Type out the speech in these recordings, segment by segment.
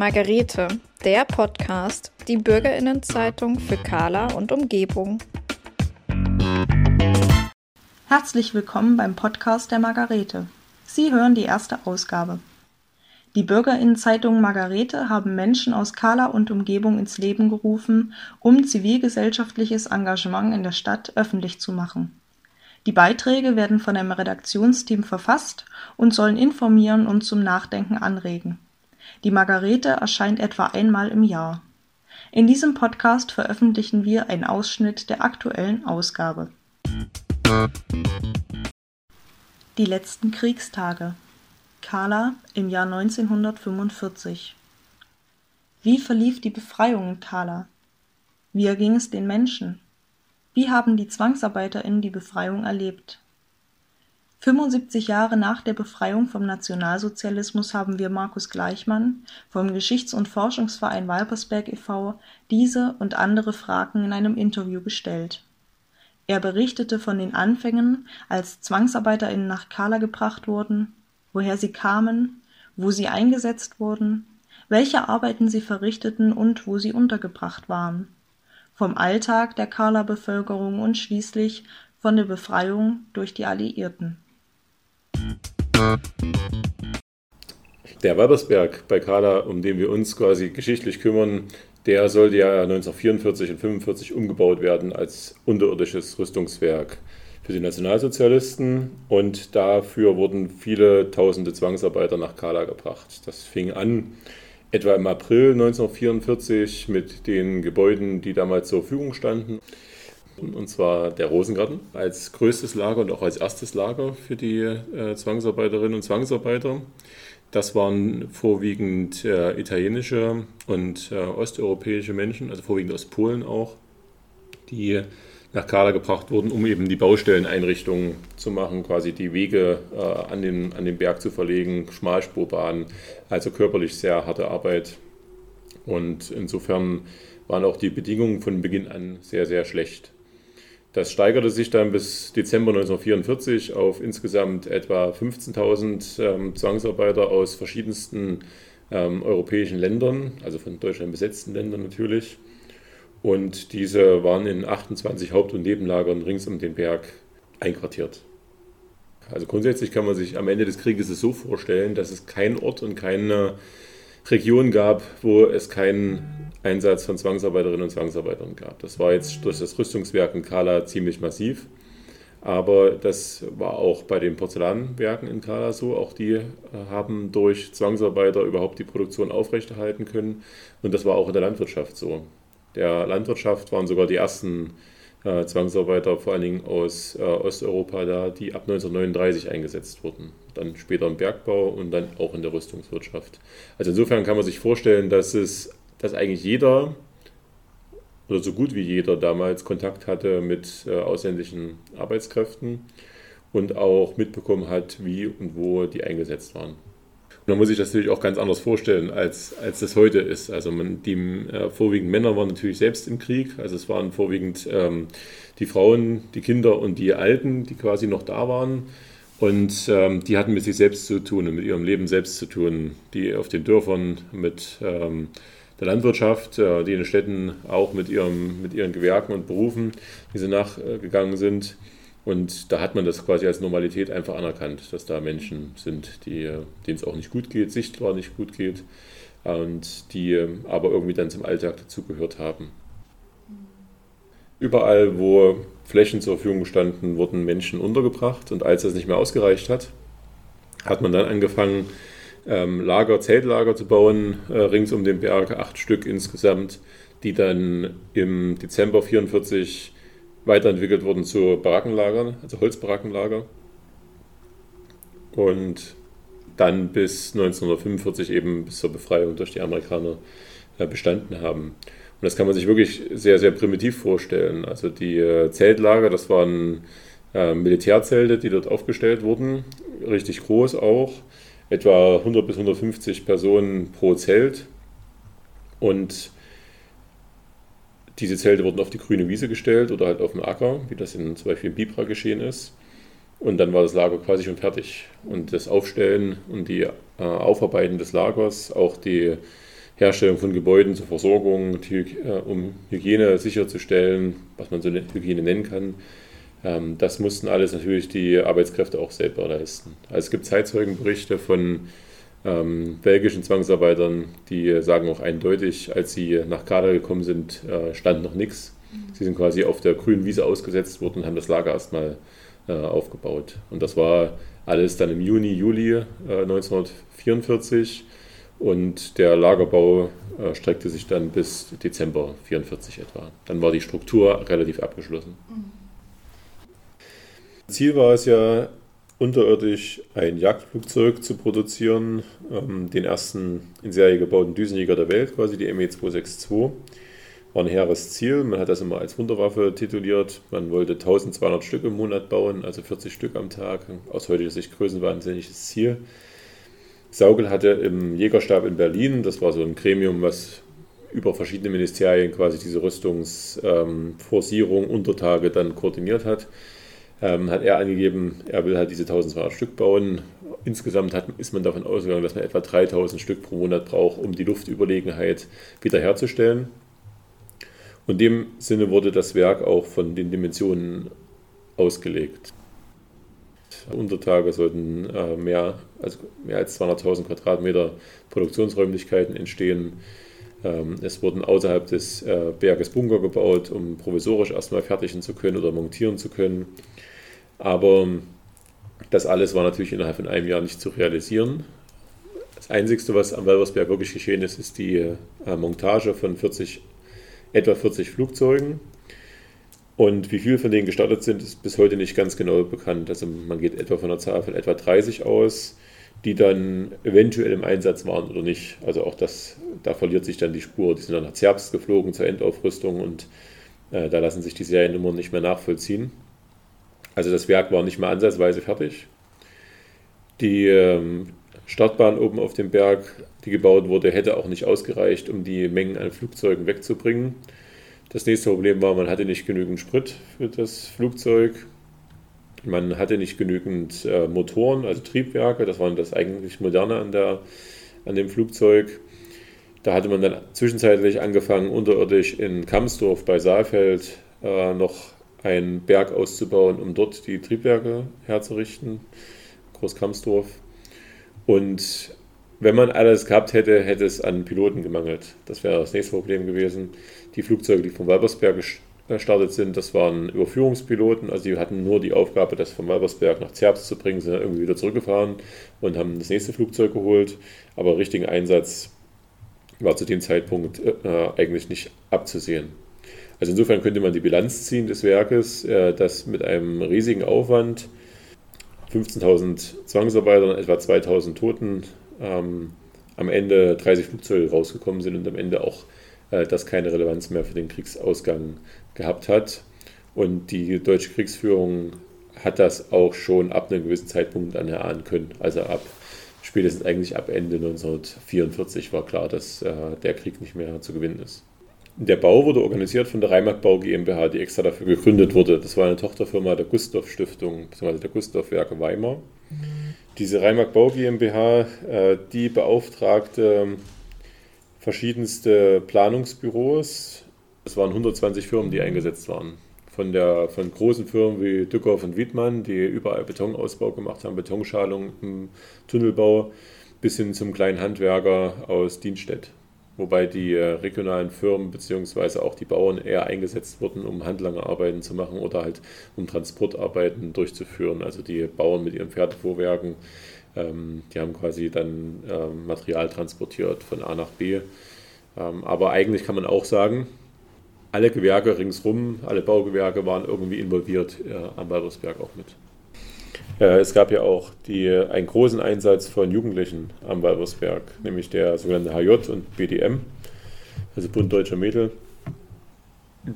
Margarete, der Podcast, die Bürgerinnenzeitung für Kala und Umgebung. Herzlich willkommen beim Podcast der Margarete. Sie hören die erste Ausgabe. Die Bürgerinnenzeitung Margarete haben Menschen aus Kala und Umgebung ins Leben gerufen, um zivilgesellschaftliches Engagement in der Stadt öffentlich zu machen. Die Beiträge werden von einem Redaktionsteam verfasst und sollen informieren und zum Nachdenken anregen. Die Margarete erscheint etwa einmal im Jahr. In diesem Podcast veröffentlichen wir einen Ausschnitt der aktuellen Ausgabe. Die letzten Kriegstage Kala im Jahr 1945 Wie verlief die Befreiung in Kala? Wie erging es den Menschen? Wie haben die ZwangsarbeiterInnen die Befreiung erlebt? 75 Jahre nach der Befreiung vom Nationalsozialismus haben wir Markus Gleichmann vom Geschichts- und Forschungsverein Walpersberg e.V. diese und andere Fragen in einem Interview gestellt. Er berichtete von den Anfängen, als ZwangsarbeiterInnen nach Kala gebracht wurden, woher sie kamen, wo sie eingesetzt wurden, welche Arbeiten sie verrichteten und wo sie untergebracht waren, vom Alltag der Karler Bevölkerung und schließlich von der Befreiung durch die Alliierten. Der Weibersberg bei Kala, um den wir uns quasi geschichtlich kümmern, der sollte ja 1944 und 1945 umgebaut werden als unterirdisches Rüstungswerk für die Nationalsozialisten und dafür wurden viele tausende Zwangsarbeiter nach Kala gebracht. Das fing an etwa im April 1944 mit den Gebäuden, die damals zur Verfügung standen. Und zwar der Rosengarten als größtes Lager und auch als erstes Lager für die äh, Zwangsarbeiterinnen und Zwangsarbeiter. Das waren vorwiegend äh, italienische und äh, osteuropäische Menschen, also vorwiegend aus Polen auch, die nach Kala gebracht wurden, um eben die Baustelleneinrichtungen zu machen, quasi die Wege äh, an, den, an den Berg zu verlegen, Schmalspurbahnen, also körperlich sehr harte Arbeit. Und insofern waren auch die Bedingungen von Beginn an sehr, sehr schlecht. Das steigerte sich dann bis Dezember 1944 auf insgesamt etwa 15.000 ähm, Zwangsarbeiter aus verschiedensten ähm, europäischen Ländern, also von Deutschland besetzten Ländern natürlich. Und diese waren in 28 Haupt- und Nebenlagern rings um den Berg einquartiert. Also grundsätzlich kann man sich am Ende des Krieges es so vorstellen, dass es keinen Ort und keine Region gab, wo es keinen Einsatz von Zwangsarbeiterinnen und Zwangsarbeitern gab. Das war jetzt durch das Rüstungswerk in Kala ziemlich massiv. Aber das war auch bei den Porzellanwerken in Kala so. Auch die äh, haben durch Zwangsarbeiter überhaupt die Produktion aufrechterhalten können. Und das war auch in der Landwirtschaft so der Landwirtschaft waren sogar die ersten äh, Zwangsarbeiter, vor allen Dingen aus äh, Osteuropa, da, die ab 1939 eingesetzt wurden. Dann später im Bergbau und dann auch in der Rüstungswirtschaft. Also insofern kann man sich vorstellen, dass es, dass eigentlich jeder oder so gut wie jeder damals Kontakt hatte mit äh, ausländischen Arbeitskräften und auch mitbekommen hat, wie und wo die eingesetzt waren man muss sich das natürlich auch ganz anders vorstellen, als, als das heute ist. Also man, die äh, vorwiegend Männer waren natürlich selbst im Krieg. Also es waren vorwiegend ähm, die Frauen, die Kinder und die Alten, die quasi noch da waren. Und ähm, die hatten mit sich selbst zu tun und mit ihrem Leben selbst zu tun. Die auf den Dörfern mit ähm, der Landwirtschaft, äh, die in den Städten auch mit, ihrem, mit ihren Gewerken und Berufen, die sie nachgegangen sind. Und da hat man das quasi als Normalität einfach anerkannt, dass da Menschen sind, denen es auch nicht gut geht, sichtbar nicht gut geht und die aber irgendwie dann zum Alltag dazugehört haben. Überall, wo Flächen zur Verfügung standen, wurden Menschen untergebracht und als das nicht mehr ausgereicht hat, hat man dann angefangen, ähm, Lager, Zeltlager zu bauen, äh, rings um den Berg, acht Stück insgesamt, die dann im Dezember 1944 weiterentwickelt wurden zu Barackenlagern, also Holzbarackenlager. Und dann bis 1945 eben bis zur Befreiung durch die Amerikaner äh, bestanden haben. Und das kann man sich wirklich sehr, sehr primitiv vorstellen. Also die äh, Zeltlager, das waren äh, Militärzelte, die dort aufgestellt wurden, richtig groß auch, etwa 100 bis 150 Personen pro Zelt. Und diese Zelte wurden auf die grüne Wiese gestellt oder halt auf den Acker, wie das in, zum Beispiel in Bibra geschehen ist. Und dann war das Lager quasi schon fertig. Und das Aufstellen und die äh, Aufarbeiten des Lagers, auch die Herstellung von Gebäuden zur Versorgung, die, äh, um Hygiene sicherzustellen, was man so eine Hygiene nennen kann. Ähm, das mussten alles natürlich die Arbeitskräfte auch selber leisten. Also es gibt Zeitzeugenberichte von ähm, belgischen Zwangsarbeitern, die sagen auch eindeutig, als sie nach Kader gekommen sind, äh, stand noch nichts. Sie sind quasi auf der grünen Wiese ausgesetzt worden und haben das Lager erstmal äh, aufgebaut. Und das war alles dann im Juni, Juli äh, 1944 und der Lagerbau äh, streckte sich dann bis Dezember 1944 etwa. Dann war die Struktur relativ abgeschlossen. Mhm. Ziel war es ja, unterirdisch ein Jagdflugzeug zu produzieren, ähm, den ersten in Serie gebauten Düsenjäger der Welt, quasi die ME-262. War ein hehres Ziel, man hat das immer als Wunderwaffe tituliert. Man wollte 1200 Stück im Monat bauen, also 40 Stück am Tag. Aus heutiger Sicht größenwahnsinniges Ziel. Saugel hatte im Jägerstab in Berlin, das war so ein Gremium, was über verschiedene Ministerien quasi diese Rüstungsforcierung, ähm, Untertage dann koordiniert hat ähm, hat er angegeben, er will halt diese 1200 Stück bauen. Insgesamt hat, ist man davon ausgegangen, dass man etwa 3000 Stück pro Monat braucht, um die Luftüberlegenheit wiederherzustellen. Und in dem Sinne wurde das Werk auch von den Dimensionen ausgelegt. Untertage sollten äh, mehr, also mehr als 200.000 Quadratmeter Produktionsräumlichkeiten entstehen. Ähm, es wurden außerhalb des äh, Berges Bunker gebaut, um provisorisch erstmal fertigen zu können oder montieren zu können. Aber das alles war natürlich innerhalb von einem Jahr nicht zu realisieren. Das Einzige, was am Welversberg wirklich geschehen ist, ist die äh, Montage von 40, etwa 40 Flugzeugen. Und wie viele von denen gestartet sind, ist bis heute nicht ganz genau bekannt. Also man geht etwa von einer Zahl von etwa 30 aus, die dann eventuell im Einsatz waren oder nicht. Also auch das, da verliert sich dann die Spur. Die sind dann nach Zerbst geflogen zur Endaufrüstung und äh, da lassen sich die Seriennummern nicht mehr nachvollziehen. Also das Werk war nicht mehr ansatzweise fertig. Die ähm, Startbahn oben auf dem Berg, die gebaut wurde, hätte auch nicht ausgereicht, um die Mengen an Flugzeugen wegzubringen. Das nächste Problem war, man hatte nicht genügend Sprit für das Flugzeug. Man hatte nicht genügend äh, Motoren, also Triebwerke. Das war das eigentlich Moderne an, der, an dem Flugzeug. Da hatte man dann zwischenzeitlich angefangen, unterirdisch in Kamsdorf bei Saalfeld äh, noch einen Berg auszubauen, um dort die Triebwerke herzurichten, Großkampsdorf. Und wenn man alles gehabt hätte, hätte es an Piloten gemangelt. Das wäre das nächste Problem gewesen. Die Flugzeuge, die vom Walbersberg gestartet sind, das waren Überführungspiloten, also die hatten nur die Aufgabe, das vom Walbersberg nach Zerbst zu bringen, sind dann irgendwie wieder zurückgefahren und haben das nächste Flugzeug geholt. Aber richtigen Einsatz war zu dem Zeitpunkt äh, eigentlich nicht abzusehen. Also insofern könnte man die Bilanz ziehen des Werkes, äh, das mit einem riesigen Aufwand, 15.000 Zwangsarbeitern, etwa 2.000 Toten, ähm, am Ende 30 Flugzeuge rausgekommen sind und am Ende auch das keine Relevanz mehr für den Kriegsausgang gehabt hat. Und die deutsche Kriegsführung hat das auch schon ab einem gewissen Zeitpunkt erahnen können. Also ab spätestens eigentlich ab Ende 1944 war klar, dass äh, der Krieg nicht mehr zu gewinnen ist. Der Bau wurde organisiert von der Reimark Bau GmbH, die extra dafür gegründet wurde. Das war eine Tochterfirma der Gustav Stiftung, beziehungsweise der Gustav Werke Weimar. Diese Reimark Bau GmbH, äh, die beauftragte verschiedenste Planungsbüros. Es waren 120 Firmen, die eingesetzt waren. Von, der, von großen Firmen wie Dückhoff und Wiedmann, die überall Betonausbau gemacht haben, Betonschalung im Tunnelbau, bis hin zum kleinen Handwerker aus Dienstedt wobei die äh, regionalen Firmen bzw. auch die Bauern eher eingesetzt wurden, um Handlangerarbeiten zu machen oder halt um Transportarbeiten durchzuführen. Also die Bauern mit ihren Pferdefuhrwerken, ähm, die haben quasi dann ähm, Material transportiert von A nach B. Ähm, aber eigentlich kann man auch sagen, alle Gewerke ringsrum, alle Baugewerke waren irgendwie involviert äh, am Waldersberg auch mit. Äh, es gab ja auch die, einen großen Einsatz von Jugendlichen am Walbersberg, nämlich der sogenannte HJ und BDM, also Bund Deutscher Mädel.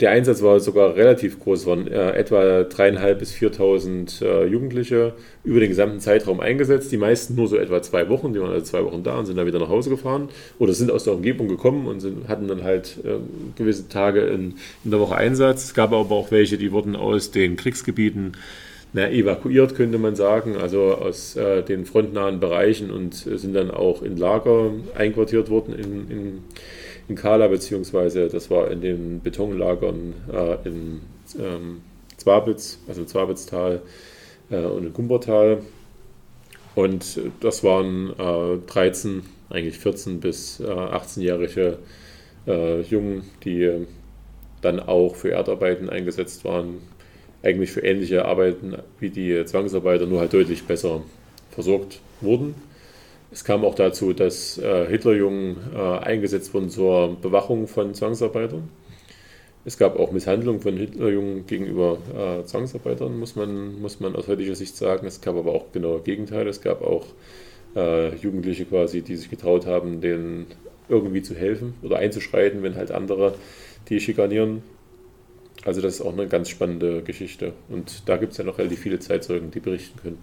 Der Einsatz war sogar relativ groß, waren äh, etwa 3.500 bis 4.000 äh, Jugendliche über den gesamten Zeitraum eingesetzt. Die meisten nur so etwa zwei Wochen, die waren also zwei Wochen da und sind dann wieder nach Hause gefahren oder sind aus der Umgebung gekommen und sind, hatten dann halt äh, gewisse Tage in, in, der Woche Einsatz. Es gab aber auch welche, die wurden aus den Kriegsgebieten na, evakuiert, könnte man sagen, also aus äh, den frontnahen Bereichen und sind dann auch in Lager einquartiert worden in, in, in Kala, beziehungsweise das war in den Betonlagern äh, in ähm, Zwabitz, also Zwabitztal äh, und in Gumbertal. Und das waren äh, 13, eigentlich 14 bis äh, 18-jährige äh, Jungen, die dann auch für Erdarbeiten eingesetzt waren, eigentlich für ähnliche Arbeiten wie die Zwangsarbeiter, nur halt deutlich besser versorgt wurden. Es kam auch dazu, dass äh, Hitlerjungen äh, eingesetzt wurden zur Bewachung von Zwangsarbeitern. Es gab auch Misshandlungen von Hitlerjungen gegenüber äh, Zwangsarbeitern, muss man, muss man aus heutiger Sicht sagen. Es gab aber auch genau das Gegenteil. Es gab auch äh, Jugendliche quasi, die sich getraut haben, denen irgendwie zu helfen oder einzuschreiten, wenn halt andere die schikanieren. Also das ist auch eine ganz spannende Geschichte. Und da gibt es ja noch relativ viele Zeitzeugen, die berichten können.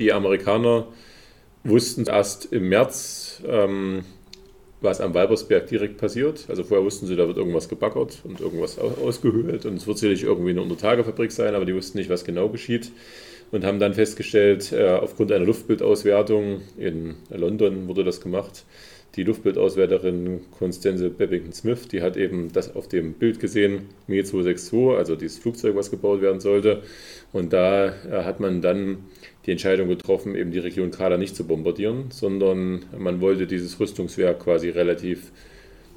Die Amerikaner wussten erst im März, ähm, was am Walbersberg direkt passiert. Also vorher wussten sie, da wird irgendwas gebackert und irgendwas ausgehöhlt und es wird sicherlich irgendwie eine Untertagefabrik sein, aber die wussten nicht, was genau geschieht und haben dann festgestellt, äh, aufgrund einer Luftbildauswertung in London wurde das gemacht, die Luftbildauswerterin Constance Babington Smith, die hat eben das auf dem Bild gesehen, Me 262, also dieses Flugzeug, was gebaut werden sollte. Und da äh, hat man dann die Entscheidung getroffen, eben die Region Kala nicht zu bombardieren, sondern man wollte dieses Rüstungswerk quasi relativ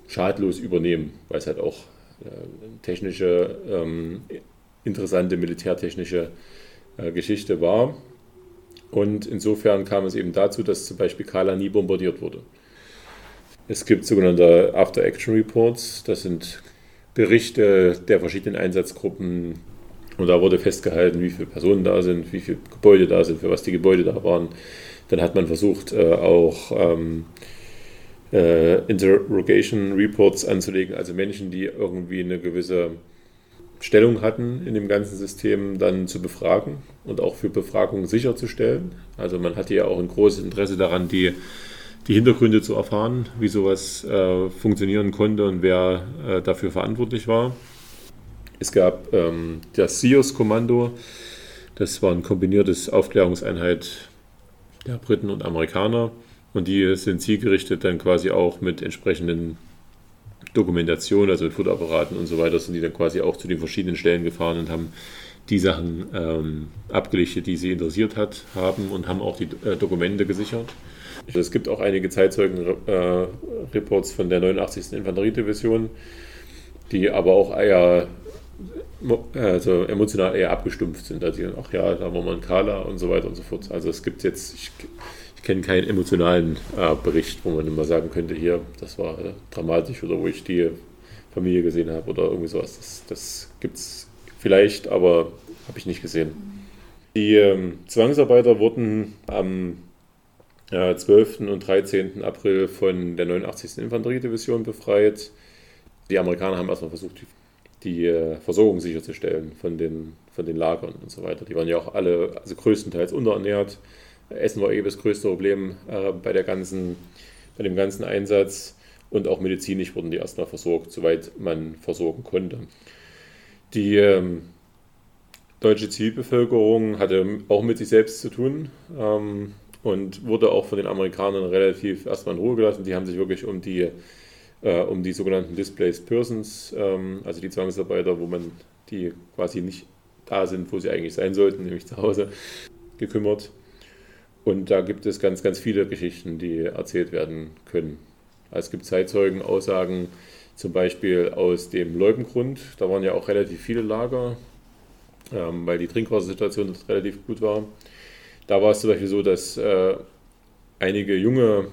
schadlos übernehmen, weil es halt auch äh, technische, ähm, interessante militärtechnische äh, Geschichte war. Und insofern kam es eben dazu, dass zum Beispiel Kala nie bombardiert wurde. Es gibt sogenannte After-Action-Reports, das sind Berichte der verschiedenen Einsatzgruppen und da wurde festgehalten, wie viele Personen da sind, wie viele Gebäude da sind, für was die Gebäude da waren. Dann hat man versucht, äh, auch ähm, äh, Interrogation Reports anzulegen, also Menschen, die irgendwie eine gewisse Stellung hatten in dem ganzen System, dann zu befragen und auch für Befragungen sicherzustellen. Also man hatte ja auch ein großes Interesse daran, die die Hintergründe zu erfahren, wie sowas äh, funktionieren konnte und wer äh, dafür verantwortlich war. Es gab ähm, das SIOS-Kommando, das war eine kombiniertes Aufklärungseinheit der Briten und Amerikaner und die sind zielgerichtet dann quasi auch mit entsprechenden Dokumentationen, also mit Fotoapparaten und so weiter, sind die dann quasi auch zu den verschiedenen Stellen gefahren und haben die Sachen ähm, abgelichtet, die sie interessiert hat, haben und haben auch die äh, Dokumente gesichert. Es gibt auch einige Zeitzeugen-Reports von der 89. Infanteriedivision, die aber auch eher also emotional eher abgestumpft sind. Also, ach ja, da war man Kala und so weiter und so fort. Also es gibt jetzt, ich, ich kenne keinen emotionalen äh, Bericht, wo man immer sagen könnte, hier, das war äh, dramatisch oder wo ich die Familie gesehen habe oder irgendwie sowas. Das, das gibt es vielleicht, aber habe ich nicht gesehen. Die ähm, Zwangsarbeiter wurden am 12. und 13. April von der 89. Infanteriedivision befreit. Die Amerikaner haben erstmal versucht, die äh, Versorgung sicherzustellen von den, von den Lagern und so weiter. Die waren ja auch alle, also größtenteils unterernährt. Essen war eh das größte Problem äh, bei, der ganzen, bei dem ganzen Einsatz. Und auch medizinisch wurden die erstmal versorgt, soweit man versorgen konnte. Die ähm, deutsche Zivilbevölkerung hatte auch mit sich selbst zu tun. Ähm, und wurde auch von den Amerikanern relativ erstmal in Ruhe gelassen. Die haben sich wirklich um die, äh, um die sogenannten Displaced Persons, ähm, also die Zwangsarbeiter, wo man die quasi nicht da sind, wo sie eigentlich sein sollten, nämlich zu Hause, gekümmert. Und da gibt es ganz, ganz viele Geschichten, die erzählt werden können. Also es gibt Zeitzeugen, Aussagen, zum Beispiel aus dem Leubengrund. Da waren ja auch relativ viele Lager, ähm, weil die Trinkwassersituation relativ gut war. Da war es zum Beispiel so, dass äh, einige junge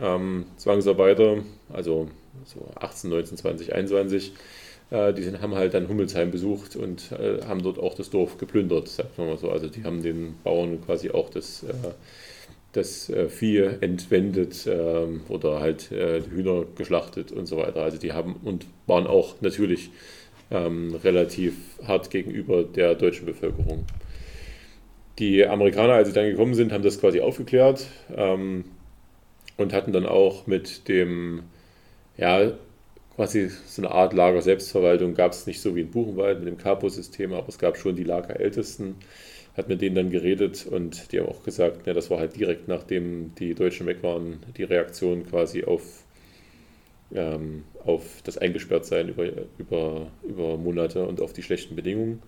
ähm, Zwangsarbeiter, also so 18, 19, 20, 21, äh, die sind, haben halt dann Hummelsheim besucht und äh, haben dort auch das Dorf geplündert, sagt man mal so. Also die haben den Bauern quasi auch das, äh, das äh, Vieh entwendet ähm, oder halt äh, Hühner geschlachtet und so weiter. Also die haben und waren auch natürlich ähm, relativ hart gegenüber der deutschen Bevölkerung. Die Amerikaner, als sie dann gekommen sind, haben das quasi aufgeklärt ähm, und hatten dann auch mit dem ja, quasi so eine Art Lager-Selbstverwaltung gab es nicht so wie in Buchenwald mit dem Capo-System, aber es gab schon die Lagerältesten. Hat mit denen dann geredet und die haben auch gesagt, ja, das war halt direkt nachdem die Deutschen weg waren, die Reaktion quasi auf, ähm, auf das Eingesperrtsein über, über, über Monate und auf die schlechten Bedingungen.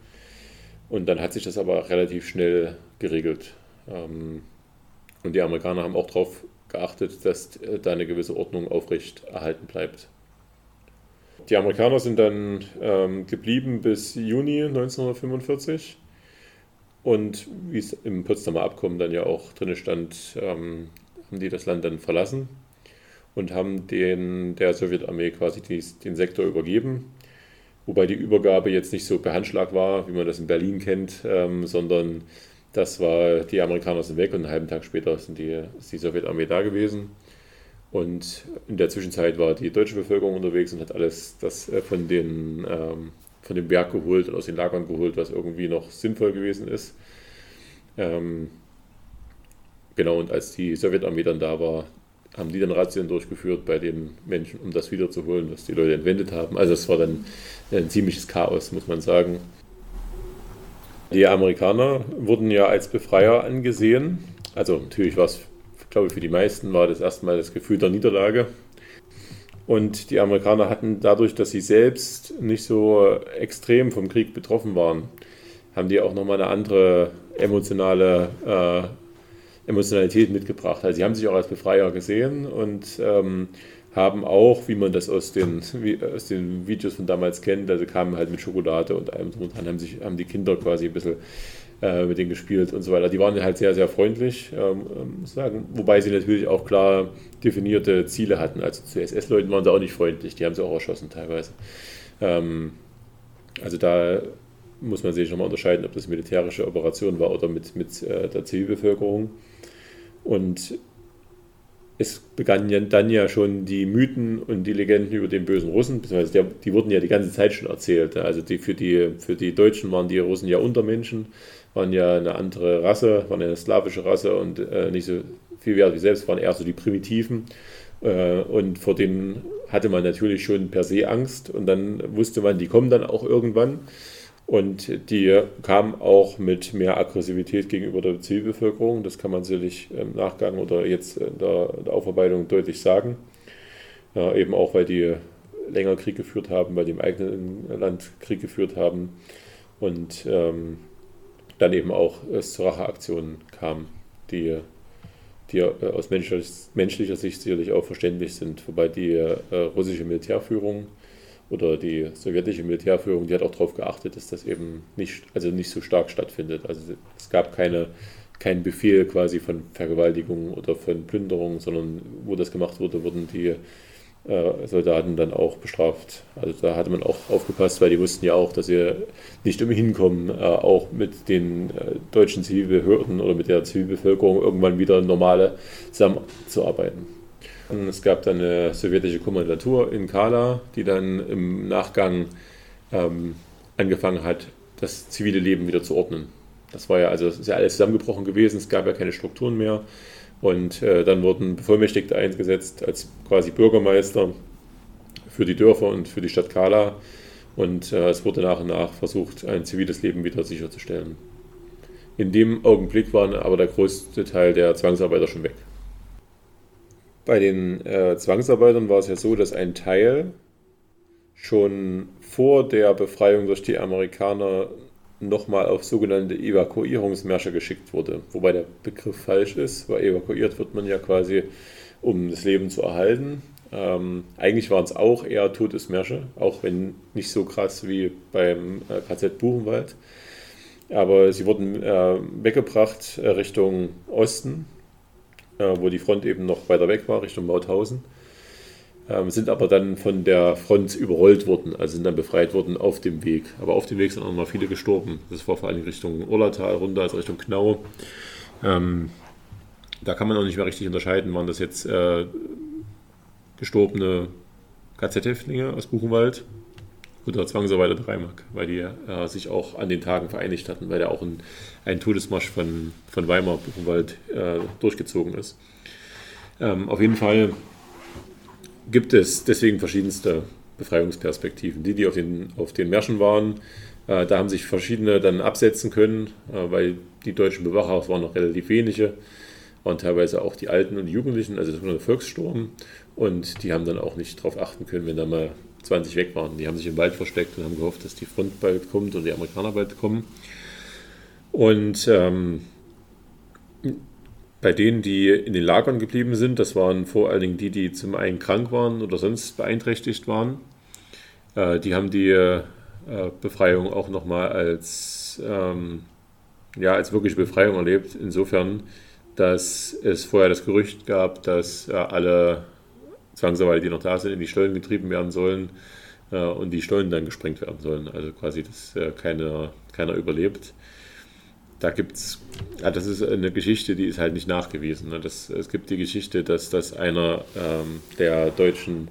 Und dann hat sich das aber relativ schnell geregelt. Ähm, und die Amerikaner haben auch darauf geachtet, dass äh, da eine gewisse Ordnung aufrecht erhalten bleibt. Die Amerikaner sind dann ähm, geblieben bis Juni 1945 und wie es im Potsdamer Abkommen dann ja auch drin stand, ähm, haben die das Land dann verlassen und haben den, der Sowjetarmee quasi die, den Sektor übergeben. Wobei die Übergabe jetzt nicht so per Handschlag war, wie man das in Berlin kennt, ähm, sondern das war, die Amerikaner sind weg und einen halben Tag später sind die, ist die Sowjetarmee da gewesen. Und in der Zwischenzeit war die deutsche Bevölkerung unterwegs und hat alles das äh, von, den, ähm, von dem Berg geholt und aus den Lagern geholt, was irgendwie noch sinnvoll gewesen ist. Ähm, genau, und als die Sowjetarmee dann da war, haben die dann Razzien durchgeführt bei den Menschen, um das wiederzuholen, was die Leute entwendet haben. Also es war dann ein ziemliches Chaos, muss man sagen. Die Amerikaner wurden ja als Befreier angesehen. Also natürlich war es, glaube ich, für die meisten war das erstmal das Gefühl der Niederlage. Und die Amerikaner hatten dadurch, dass sie selbst nicht so extrem vom Krieg betroffen waren, haben die auch nochmal eine andere emotionale äh, Emotionalität mitgebracht. Also sie haben sich auch als Befreier gesehen und ähm, haben auch, wie man das aus den, wie, aus den Videos von damals kennt, also kamen halt mit Schokolade und allem drum und dran, haben, sich, haben die Kinder quasi ein bisschen äh, mit denen gespielt und so weiter. Die waren halt sehr, sehr freundlich, ähm, ähm muss sagen, wobei sie natürlich auch klar definierte Ziele hatten. Also zu SS-Leuten waren sie auch nicht freundlich, die haben sie auch erschossen teilweise. Ähm, also da muss man sich nochmal unterscheiden, ob das militärische Operation war oder mit, mit äh, der Zivilbevölkerung. Und es begannen dann ja schon die Mythen und die Legenden über den bösen Russen, beziehungsweise die wurden ja die ganze Zeit schon erzählt. Also die, für, die, für die Deutschen waren die Russen ja Untermenschen, waren ja eine andere Rasse, waren eine slawische Rasse und äh, nicht so viel wert wie selbst, waren eher so die Primitiven. Äh, und vor denen hatte man natürlich schon per se Angst und dann wusste man, die kommen dann auch irgendwann. Und die kam auch mit mehr Aggressivität gegenüber der Zivilbevölkerung. Das kann man sicherlich im Nachgang oder jetzt in der, Aufarbeitung deutlich sagen. Ja, eben auch, weil die länger Krieg geführt haben, weil die im eigenen Land Krieg geführt haben und ähm, dann eben auch es zu Racheaktionen kam, die, die aus menschlicher, menschlicher Sicht sicherlich auch verständlich sind, wobei die äh, russische Militärführung oder die sowjetische Militärführung, die hat auch darauf geachtet, dass das eben nicht, also nicht so stark stattfindet. Also es gab keine, keinen Befehl quasi von Vergewaltigung oder von Plünderung, sondern wo das gemacht wurde, wurden die äh, Soldaten dann auch bestraft. Also da hatte man auch aufgepasst, weil die wussten ja auch, dass sie nicht umhin kommen, äh, auch mit den äh, deutschen Zivilbehörden oder mit der Zivilbevölkerung irgendwann wieder normale zusammenzuarbeiten. Es gab dann eine sowjetische Kommandatur in Kala, die dann im Nachgang ähm, angefangen hat, das zivile Leben wieder zu ordnen. Das war ja, also ist ja alles zusammengebrochen gewesen, es gab ja keine Strukturen mehr. Und äh, dann wurden Bevollmächtigte eingesetzt als quasi Bürgermeister für die Dörfer und für die Stadt Kala. Und äh, es wurde nach und nach versucht, ein ziviles Leben wieder sicherzustellen. In dem Augenblick war aber der größte Teil der Zwangsarbeiter schon weg. Bei den äh, Zwangsarbeitern war es ja so, dass ein Teil schon vor der Befreiung durch die Amerikaner nochmal auf sogenannte Evakuierungsmärsche geschickt wurde. Wobei der Begriff falsch ist, weil evakuiert wird man ja quasi, um das Leben zu erhalten. Ähm, eigentlich waren es auch eher Todesmärsche, auch wenn nicht so krass wie beim äh, KZ Buchenwald. Aber sie wurden äh, weggebracht äh, Richtung Osten, äh, wo die Front eben noch weiter weg war, Richtung Mauthausen. Ähm, sind aber dann von der Front überrollt worden, also sind dann befreit worden auf dem Weg. Aber auf dem Weg sind auch noch mal viele gestorben. Das war vor allem Richtung Urlatal runter, also Richtung Knau. Ähm, da kann man auch nicht mehr richtig unterscheiden, waren das jetzt äh, gestorbene KZ-Häftlinge aus Buchenwald oder Zwangsarbeiter der Reimark, weil die äh, sich auch an den Tagen vereinigt hatten, weil da auch ein, ein Todesmarsch von, von Weimar, Buchenwald, äh, durchgezogen ist. Ähm, auf jeden Fall gibt es deswegen verschiedenste Befreiungsperspektiven. Die, die auf den, auf den Märschen waren, äh, da haben sich verschiedene dann absetzen können, äh, weil die deutschen Bewacher, es waren noch relativ wenige, waren teilweise auch die Alten und die Jugendlichen, also das war ein Volkssturm. Und die haben dann auch nicht darauf achten können, wenn da mal 20 weg waren. Die haben sich im Wald versteckt und haben gehofft, dass die Front bald kommt und die Amerikaner bald kommen. Und ähm, bei denen, die in den Lagern geblieben sind, das waren vor allen Dingen die, die zum einen krank waren oder sonst beeinträchtigt waren, äh, die haben die äh, Befreiung auch nochmal als, ähm, ja, als wirkliche Befreiung erlebt. Insofern, dass es vorher das Gerücht gab, dass äh, alle Zwangsarbeiter, die noch da sind, in die Stollen getrieben werden sollen äh, und die Stollen dann gesprengt werden sollen. Also quasi, dass äh, keiner, keiner überlebt da gibt es, ja, das ist eine Geschichte, die ist halt nicht nachgewiesen. Ne? Das, es gibt die Geschichte, dass das einer ähm, der deutschen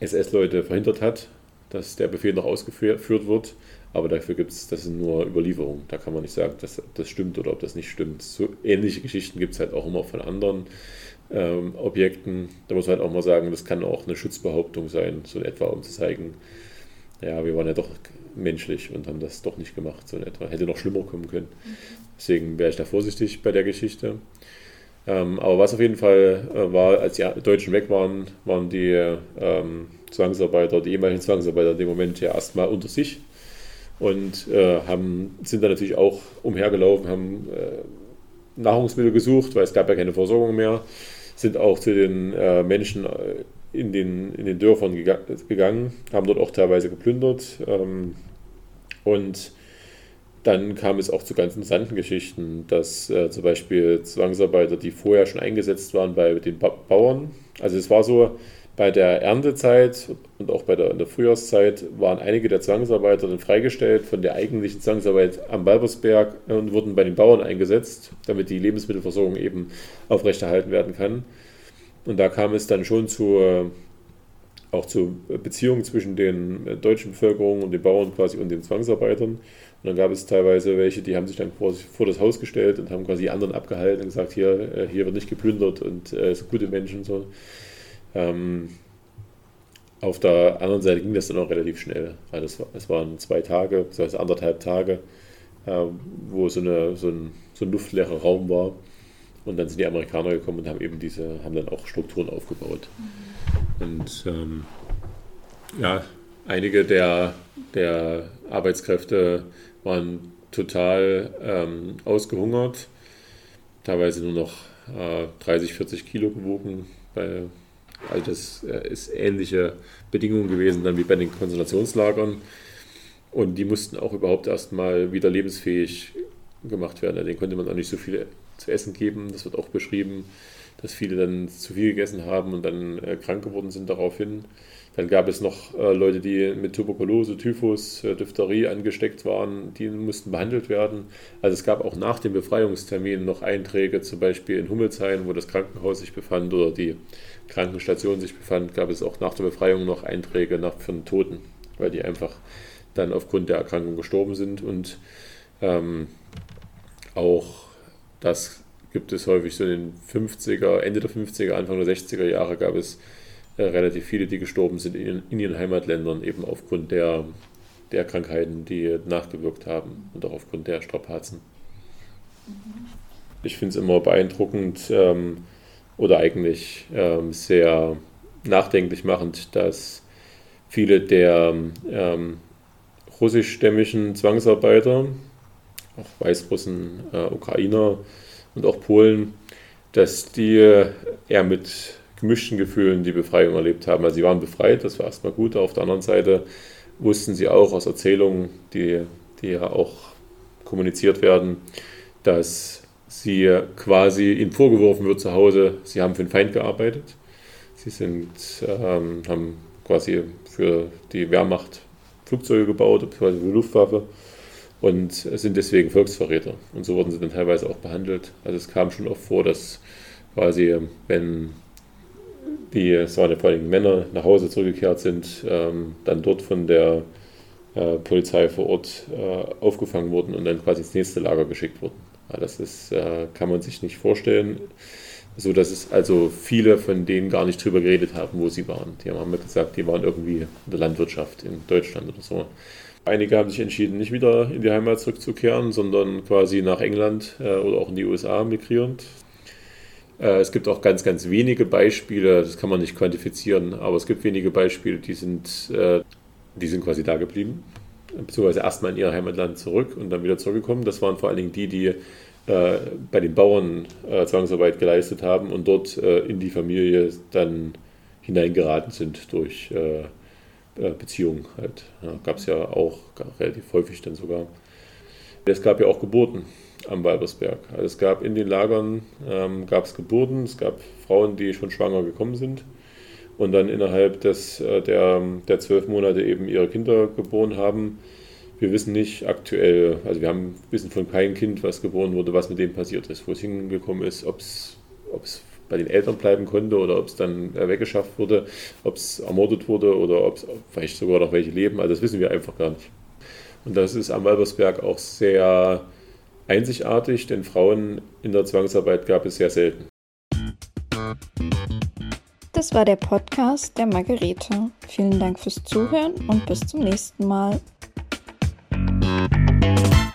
SS-Leute verhindert hat, dass der Befehl noch ausgeführt wird. Aber dafür gibt es, das sind nur Überlieferungen. Da kann man nicht sagen, dass das stimmt oder ob das nicht stimmt. So ähnliche Geschichten gibt es halt auch immer von anderen ähm, Objekten. Da muss man halt auch mal sagen, das kann auch eine Schutzbehauptung sein, so in etwa, um zu zeigen, ja, wir waren ja doch menschlich und haben das doch nicht gemacht, so in etwa. Hätte noch schlimmer kommen können. Deswegen wäre ich da vorsichtig bei der Geschichte. Ähm, aber was auf jeden Fall äh, war, als die Deutschen weg waren, waren die ähm, Zwangsarbeiter, die ehemaligen Zwangsarbeiter in dem Moment ja erstmal unter sich und äh, haben, sind dann natürlich auch umhergelaufen, haben äh, Nahrungsmittel gesucht, weil es gab ja keine Versorgung mehr, sind auch zu den äh, Menschen äh, in den, in den Dörfern gegangen, haben dort auch teilweise geplündert. Ähm, und dann kam es auch zu ganz interessanten Geschichten, dass äh, zum Beispiel Zwangsarbeiter, die vorher schon eingesetzt waren bei den ba Bauern, also es war so, bei der Erntezeit und auch bei der, in der Frühjahrszeit waren einige der Zwangsarbeiter dann freigestellt von der eigentlichen Zwangsarbeit am Balbersberg und wurden bei den Bauern eingesetzt, damit die Lebensmittelversorgung eben aufrechterhalten werden kann. Und da kam es dann schon zu, auch zu Beziehungen zwischen den deutschen Bevölkerung und den Bauern quasi und den Zwangsarbeitern. Und dann gab es teilweise welche, die haben sich dann quasi vor das Haus gestellt und haben quasi die anderen abgehalten und gesagt, hier, äh, hier wird nicht geplündert und es äh, sind gute Menschen. So. Ähm, auf der anderen Seite ging das dann auch relativ schnell. Also es, war, es waren zwei Tage, das heißt anderthalb Tage, äh, wo so, eine, so, ein, so ein luftleerer Raum war. Und dann sind die Amerikaner gekommen und haben eben diese, haben dann auch Strukturen aufgebaut. Mhm. Und ähm, ja, einige der, der Arbeitskräfte waren total ähm, ausgehungert, teilweise nur noch äh, 30, 40 Kilo gewogen. Bei, also das äh, ist ähnliche Bedingungen gewesen dann wie bei den Konzentrationslagern. Und die mussten auch überhaupt erstmal wieder lebensfähig gemacht werden. Den konnte man auch nicht so viele zu essen geben. Das wird auch beschrieben, dass viele dann zu viel gegessen haben und dann äh, krank geworden sind daraufhin. Dann gab es noch äh, Leute, die mit Tuberkulose, Typhus, äh, Diphtherie angesteckt waren, die mussten behandelt werden. Also es gab auch nach dem Befreiungstermin noch Einträge, zum Beispiel in Hummelsheim, wo das Krankenhaus sich befand oder die Krankenstation sich befand, gab es auch nach der Befreiung noch Einträge nach, für den Toten, weil die einfach dann aufgrund der Erkrankung gestorben sind und ähm, auch das gibt es häufig so in den 50er, Ende der 50er, Anfang der 60er Jahre gab es äh, relativ viele, die gestorben sind in, in, ihren Heimatländern, eben aufgrund der, der Krankheiten, die nachgewirkt haben und auch aufgrund der Strapazen. Ich finde es immer beeindruckend ähm, oder eigentlich ähm, sehr nachdenklich machend, dass viele der ähm, russischstämmigen Zwangsarbeiter, auch Weißrussen, äh, Ukrainer und auch Polen, dass die eher mit gemischten Gefühlen die Befreiung erlebt haben. Also sie waren befreit, das war erstmal gut. Auf der anderen Seite wussten sie auch aus Erzählungen, die, die ja auch kommuniziert werden, dass sie quasi ihnen vorgeworfen wird zu Hause, sie haben für den Feind gearbeitet. Sie sind, ähm, haben quasi für die Wehrmacht Flugzeuge gebaut, quasi für die Luftwaffe und sind deswegen Volksverräter. Und so wurden sie dann teilweise auch behandelt. Also es kam schon oft vor, dass quasi, wenn die, es waren ja vor allem Männer, nach Hause zurückgekehrt sind, ähm, dann dort von der äh, Polizei vor Ort äh, aufgefangen wurden und dann quasi ins nächste Lager geschickt wurden. Ja, das ist, äh, kann man sich nicht vorstellen. so dass es also viele von denen gar nicht drüber geredet haben, wo sie waren. Die haben mir gesagt, die waren irgendwie in der Landwirtschaft in Deutschland oder so. Einige haben sich entschieden, nicht wieder in die Heimat zurückzukehren, sondern quasi nach England äh, oder auch in die USA migrierend. Äh, es gibt auch ganz, ganz wenige Beispiele, das kann man nicht quantifizieren, aber es gibt wenige Beispiele, die sind, äh, die sind quasi da geblieben, beziehungsweise erstmal in ihr Heimatland zurück und dann wieder zurückgekommen. Das waren vor allen Dingen die, die äh, bei den Bauern Zwangsarbeit geleistet haben und dort in die Familie dann hineingeraten sind durch Beziehungen halt. Gab es ja auch relativ häufig dann sogar. Es gab ja auch Geburten am Walbersberg. Also es gab in den Lagern ähm, gab es Geburten, es gab Frauen, die schon schwanger gekommen sind und dann innerhalb des, äh, der, der zwölf Monate eben ihre Kinder geboren haben. Wir wissen nicht aktuell, also wir haben, wissen von keinem Kind, was geboren wurde, was mit dem passiert ist, wo es hingekommen ist, ob es bei den Eltern bleiben konnte oder ob es dann äh, weggeschafft wurde, ob es ermordet wurde oder ob es vielleicht sogar noch welche leben. Also das wissen wir einfach gar nicht. Und das ist am Walbersberg auch sehr einzigartig, denn Frauen in der Zwangsarbeit gab es sehr selten. Das war der Podcast der Margarete. Vielen Dank fürs Zuhören und bis zum nächsten Mal.